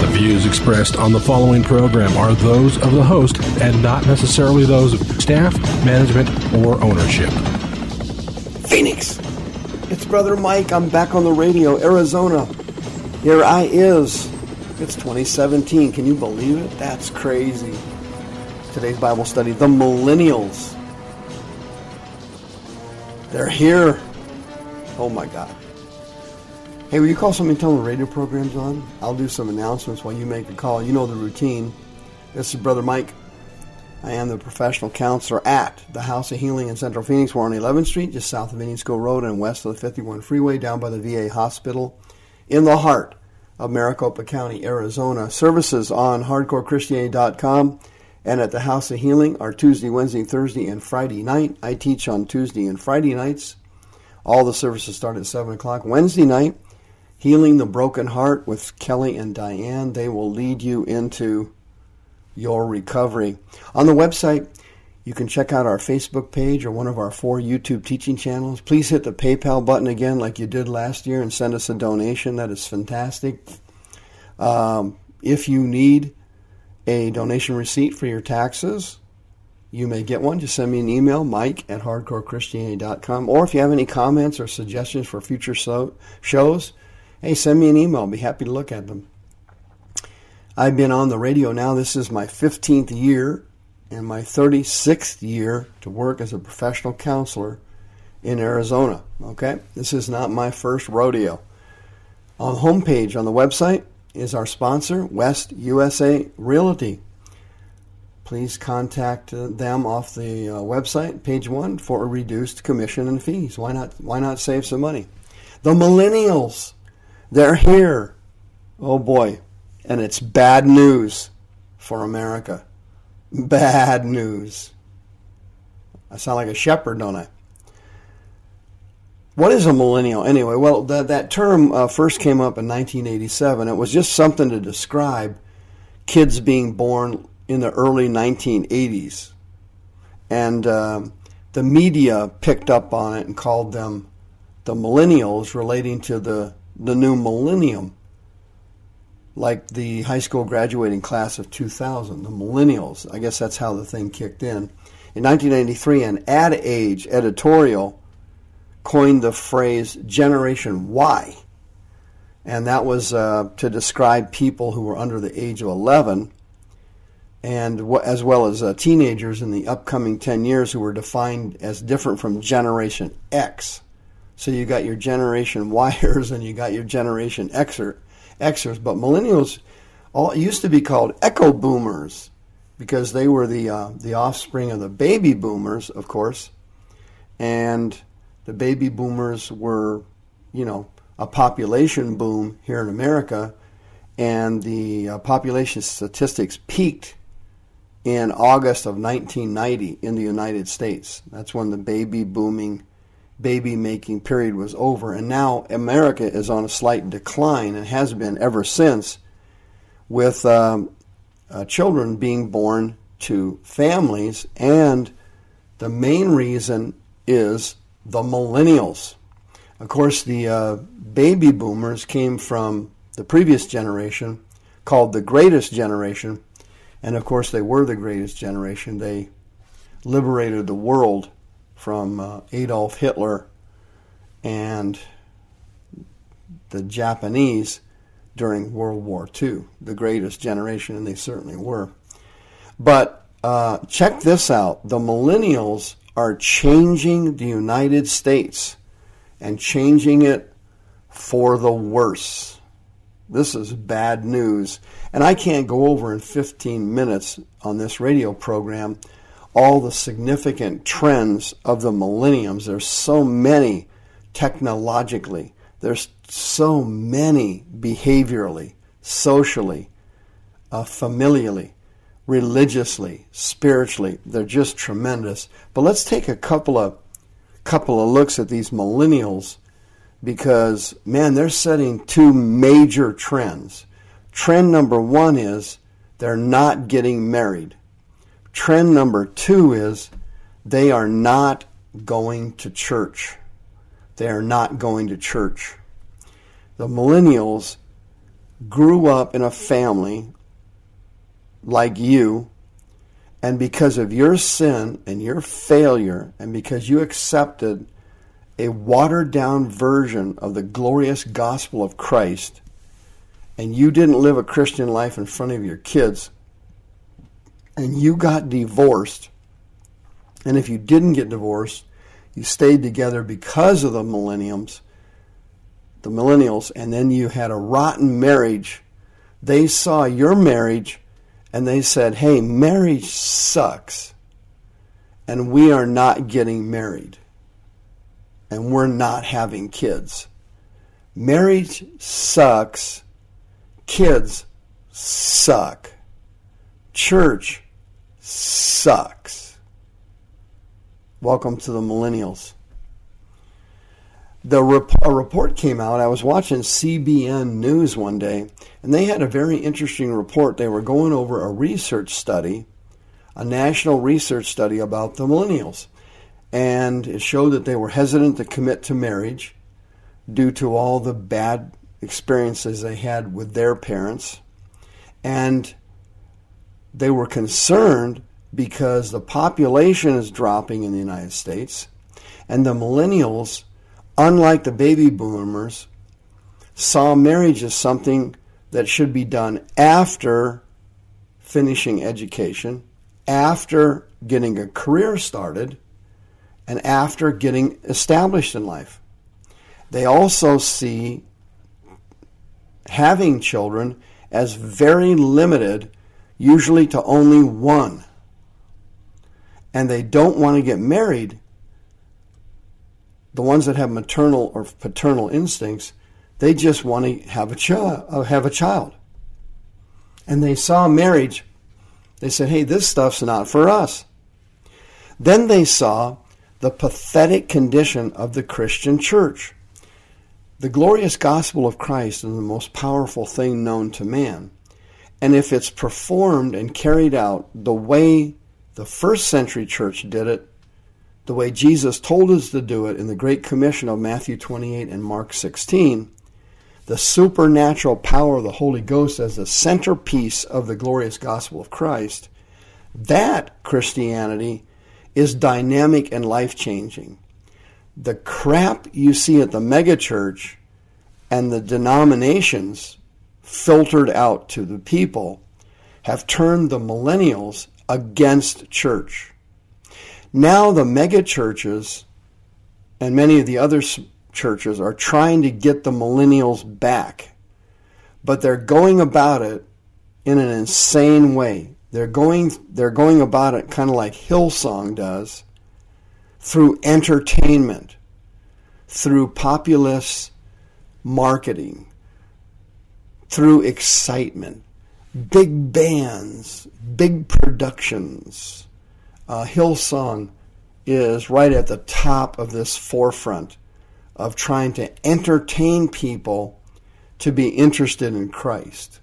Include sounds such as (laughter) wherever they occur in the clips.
The views expressed on the following program are those of the host and not necessarily those of staff, management, or ownership. Phoenix. It's Brother Mike. I'm back on the radio, Arizona. Here I is. It's 2017. Can you believe it? That's crazy. Today's Bible study, the millennials. They're here. Oh my God. Hey, will you call them the radio program's on? I'll do some announcements while you make the call. You know the routine. This is Brother Mike. I am the professional counselor at the House of Healing in Central Phoenix. We're on 11th Street, just south of Indian School Road and west of the 51 Freeway, down by the VA Hospital, in the heart of Maricopa County, Arizona. Services on hardcorechristianity.com and at the House of Healing are Tuesday, Wednesday, Thursday, and Friday night. I teach on Tuesday and Friday nights. All the services start at 7 o'clock. Wednesday night, Healing the Broken Heart with Kelly and Diane. They will lead you into your recovery. On the website, you can check out our Facebook page or one of our four YouTube teaching channels. Please hit the PayPal button again, like you did last year, and send us a donation. That is fantastic. Um, if you need a donation receipt for your taxes, you may get one. Just send me an email, mike at hardcorechristianity.com. Or if you have any comments or suggestions for future so- shows, hey, send me an email. I'll be happy to look at them. I've been on the radio now. This is my 15th year and my 36th year to work as a professional counselor in Arizona. Okay? This is not my first rodeo. On the homepage on the website is our sponsor, West USA Realty. Please contact uh, them off the uh, website, page one, for a reduced commission and fees. Why not? Why not save some money? The millennials, they're here. Oh boy, and it's bad news for America. Bad news. I sound like a shepherd, don't I? What is a millennial anyway? Well, that that term uh, first came up in 1987. It was just something to describe kids being born in the early 1980s, and um, the media picked up on it and called them the millennials, relating to the the new millennium, like the high school graduating class of 2000, the millennials. I guess that's how the thing kicked in. In 1993, an Ad Age editorial coined the phrase Generation Y. And that was uh, to describe people who were under the age of 11, and as well as uh, teenagers in the upcoming 10 years who were defined as different from Generation X. So you got your Generation (laughs) Yers and you got your Generation Xer, Xers. But millennials all used to be called Echo Boomers because they were the uh, the offspring of the baby boomers, of course, and the baby boomers were, you know, a population boom here in America, and the uh, population statistics peaked in August of 1990 in the United States. That's when the baby booming, baby making period was over, and now America is on a slight decline and has been ever since, with um, uh, children being born to families, and the main reason is the millennials. Of course, the uh, baby boomers came from the previous generation called the greatest generation. And of course, they were the greatest generation. They liberated the world from uh, Adolf Hitler and the Japanese during World War II, the greatest generation, and they certainly were. But uh, check this out the millennials are changing the United States and changing it for the worse. This is bad news. And I can't go over in 15 minutes on this radio program all the significant trends of the millenniums. There's so many technologically, There's so many behaviorally, socially, uh, familially, religiously, spiritually. They're just tremendous. But let's take a couple of couple of looks at these millennials because man, they're setting two major trends. Trend number 1 is they're not getting married. Trend number 2 is they are not going to church. They are not going to church. The millennials grew up in a family like you, and because of your sin and your failure, and because you accepted a watered down version of the glorious gospel of Christ, and you didn't live a Christian life in front of your kids, and you got divorced, and if you didn't get divorced, you stayed together because of the millenniums, the millennials, and then you had a rotten marriage. They saw your marriage and they said, hey, marriage sucks, and we are not getting married, and we're not having kids. Marriage sucks, kids suck, church sucks. Welcome to the millennials. The rep- a report came out. I was watching CBN News one day, and they had a very interesting report. They were going over a research study, a national research study about the millennials. And it showed that they were hesitant to commit to marriage due to all the bad experiences they had with their parents. And they were concerned because the population is dropping in the United States, and the millennials, unlike the baby boomers, saw marriage as something that should be done after finishing education, after getting a career started, and after getting established in life. They also see having children as very limited, usually to only one and they don't want to get married, the ones that have maternal or paternal instincts, they just want to have a child. Uh, have a child. And they saw marriage. They said, "Hey, this stuff's not for us." Then they saw the pathetic condition of the Christian church. The glorious gospel of Christ is the most powerful thing known to man. And if it's performed and carried out the way the first century church did it the way Jesus told us to do it in the Great Commission of Matthew 28 and Mark 16, the supernatural power of the Holy Ghost as the centerpiece of the glorious gospel of Christ, that Christianity is dynamic and life changing. The crap you see at the megachurch and the denominations filtered out to the people have turned the millennials against church. Now the mega churches and many of the other churches are trying to get the millennials back, but they're going about it in an insane way. They're going they're going about it kind of like Hillsong does through entertainment, through populist marketing, through excitement big bands, big productions. Uh, Hillsong is right at the top of this forefront of trying to entertain people to be interested in Christ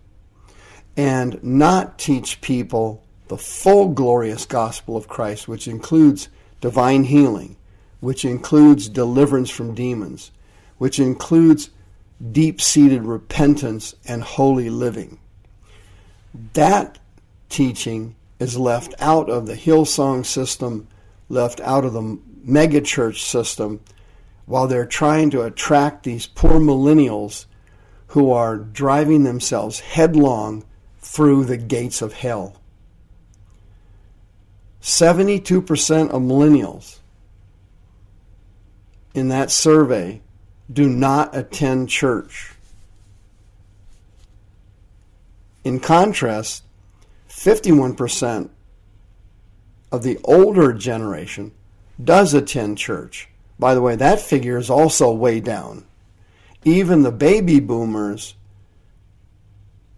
and not teach people the full glorious gospel of Christ, which includes divine healing, which includes deliverance from demons, which includes deep seated repentance and holy living. That teaching is left out of the Hillsong system, left out of the megachurch system, while they're trying to attract these poor millennials who are driving themselves headlong through the gates of hell. 72% of millennials in that survey do not attend church. In contrast, 51% of the older generation does attend church. By the way, that figure is also way down. even the baby boomers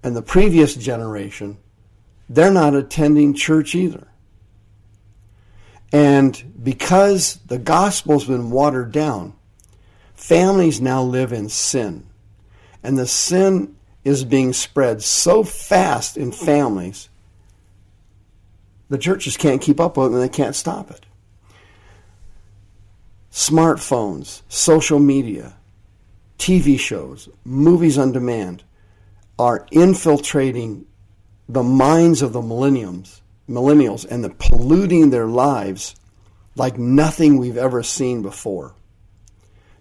and the previous generation, they're not attending church either. And because the gospel's been watered down, families now live in sin. And the sin is being spread so fast in families, the churches can't keep up with it and they can't stop it. Smartphones, social media, TV shows, movies on demand are infiltrating the minds of the millenniums, millennials and the polluting their lives like nothing we've ever seen before.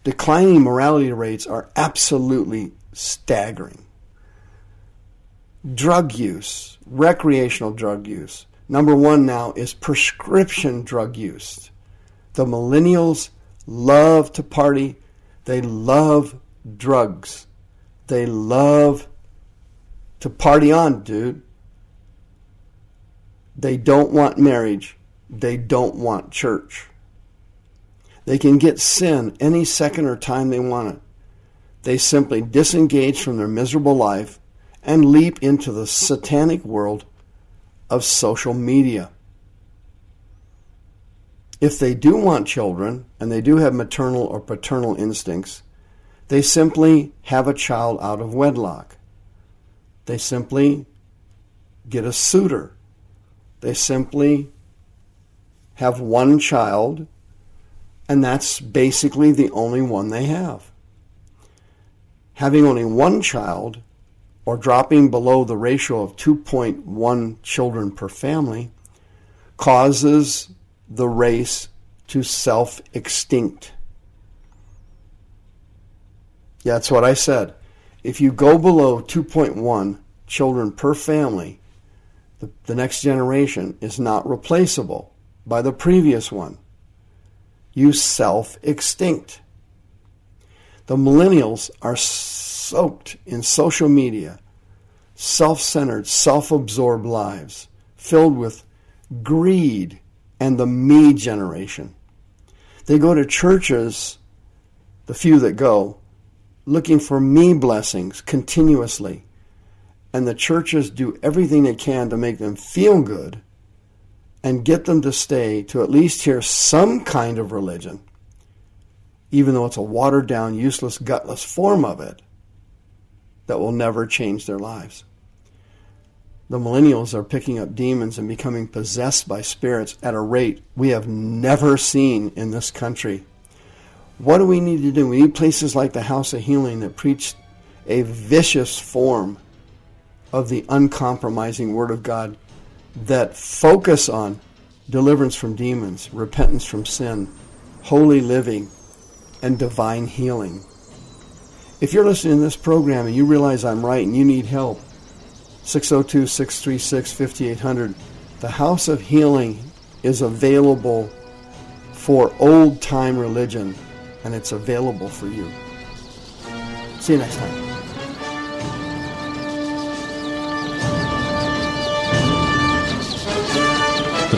Declining morality rates are absolutely staggering. Drug use, recreational drug use. Number one now is prescription drug use. The millennials love to party. They love drugs. They love to party on, dude. They don't want marriage. They don't want church. They can get sin any second or time they want it. They simply disengage from their miserable life and leap into the satanic world of social media. If they do want children and they do have maternal or paternal instincts, they simply have a child out of wedlock. They simply get a suitor. They simply have one child, and that's basically the only one they have. Having only one child, or dropping below the ratio of 2.1 children per family, causes the race to self extinct. Yeah, that's what I said. If you go below 2.1 children per family, the, the next generation is not replaceable by the previous one. You self extinct. The millennials are soaked in social media, self centered, self absorbed lives filled with greed and the me generation. They go to churches, the few that go, looking for me blessings continuously. And the churches do everything they can to make them feel good and get them to stay to at least hear some kind of religion, even though it's a watered down, useless, gutless form of it that will never change their lives. The millennials are picking up demons and becoming possessed by spirits at a rate we have never seen in this country. What do we need to do? We need places like the House of Healing that preach a vicious form of the uncompromising Word of God that focus on deliverance from demons, repentance from sin, holy living, and divine healing. If you're listening to this program and you realize I'm right and you need help, 602 636 5800, the House of Healing is available for old time religion and it's available for you. See you next time.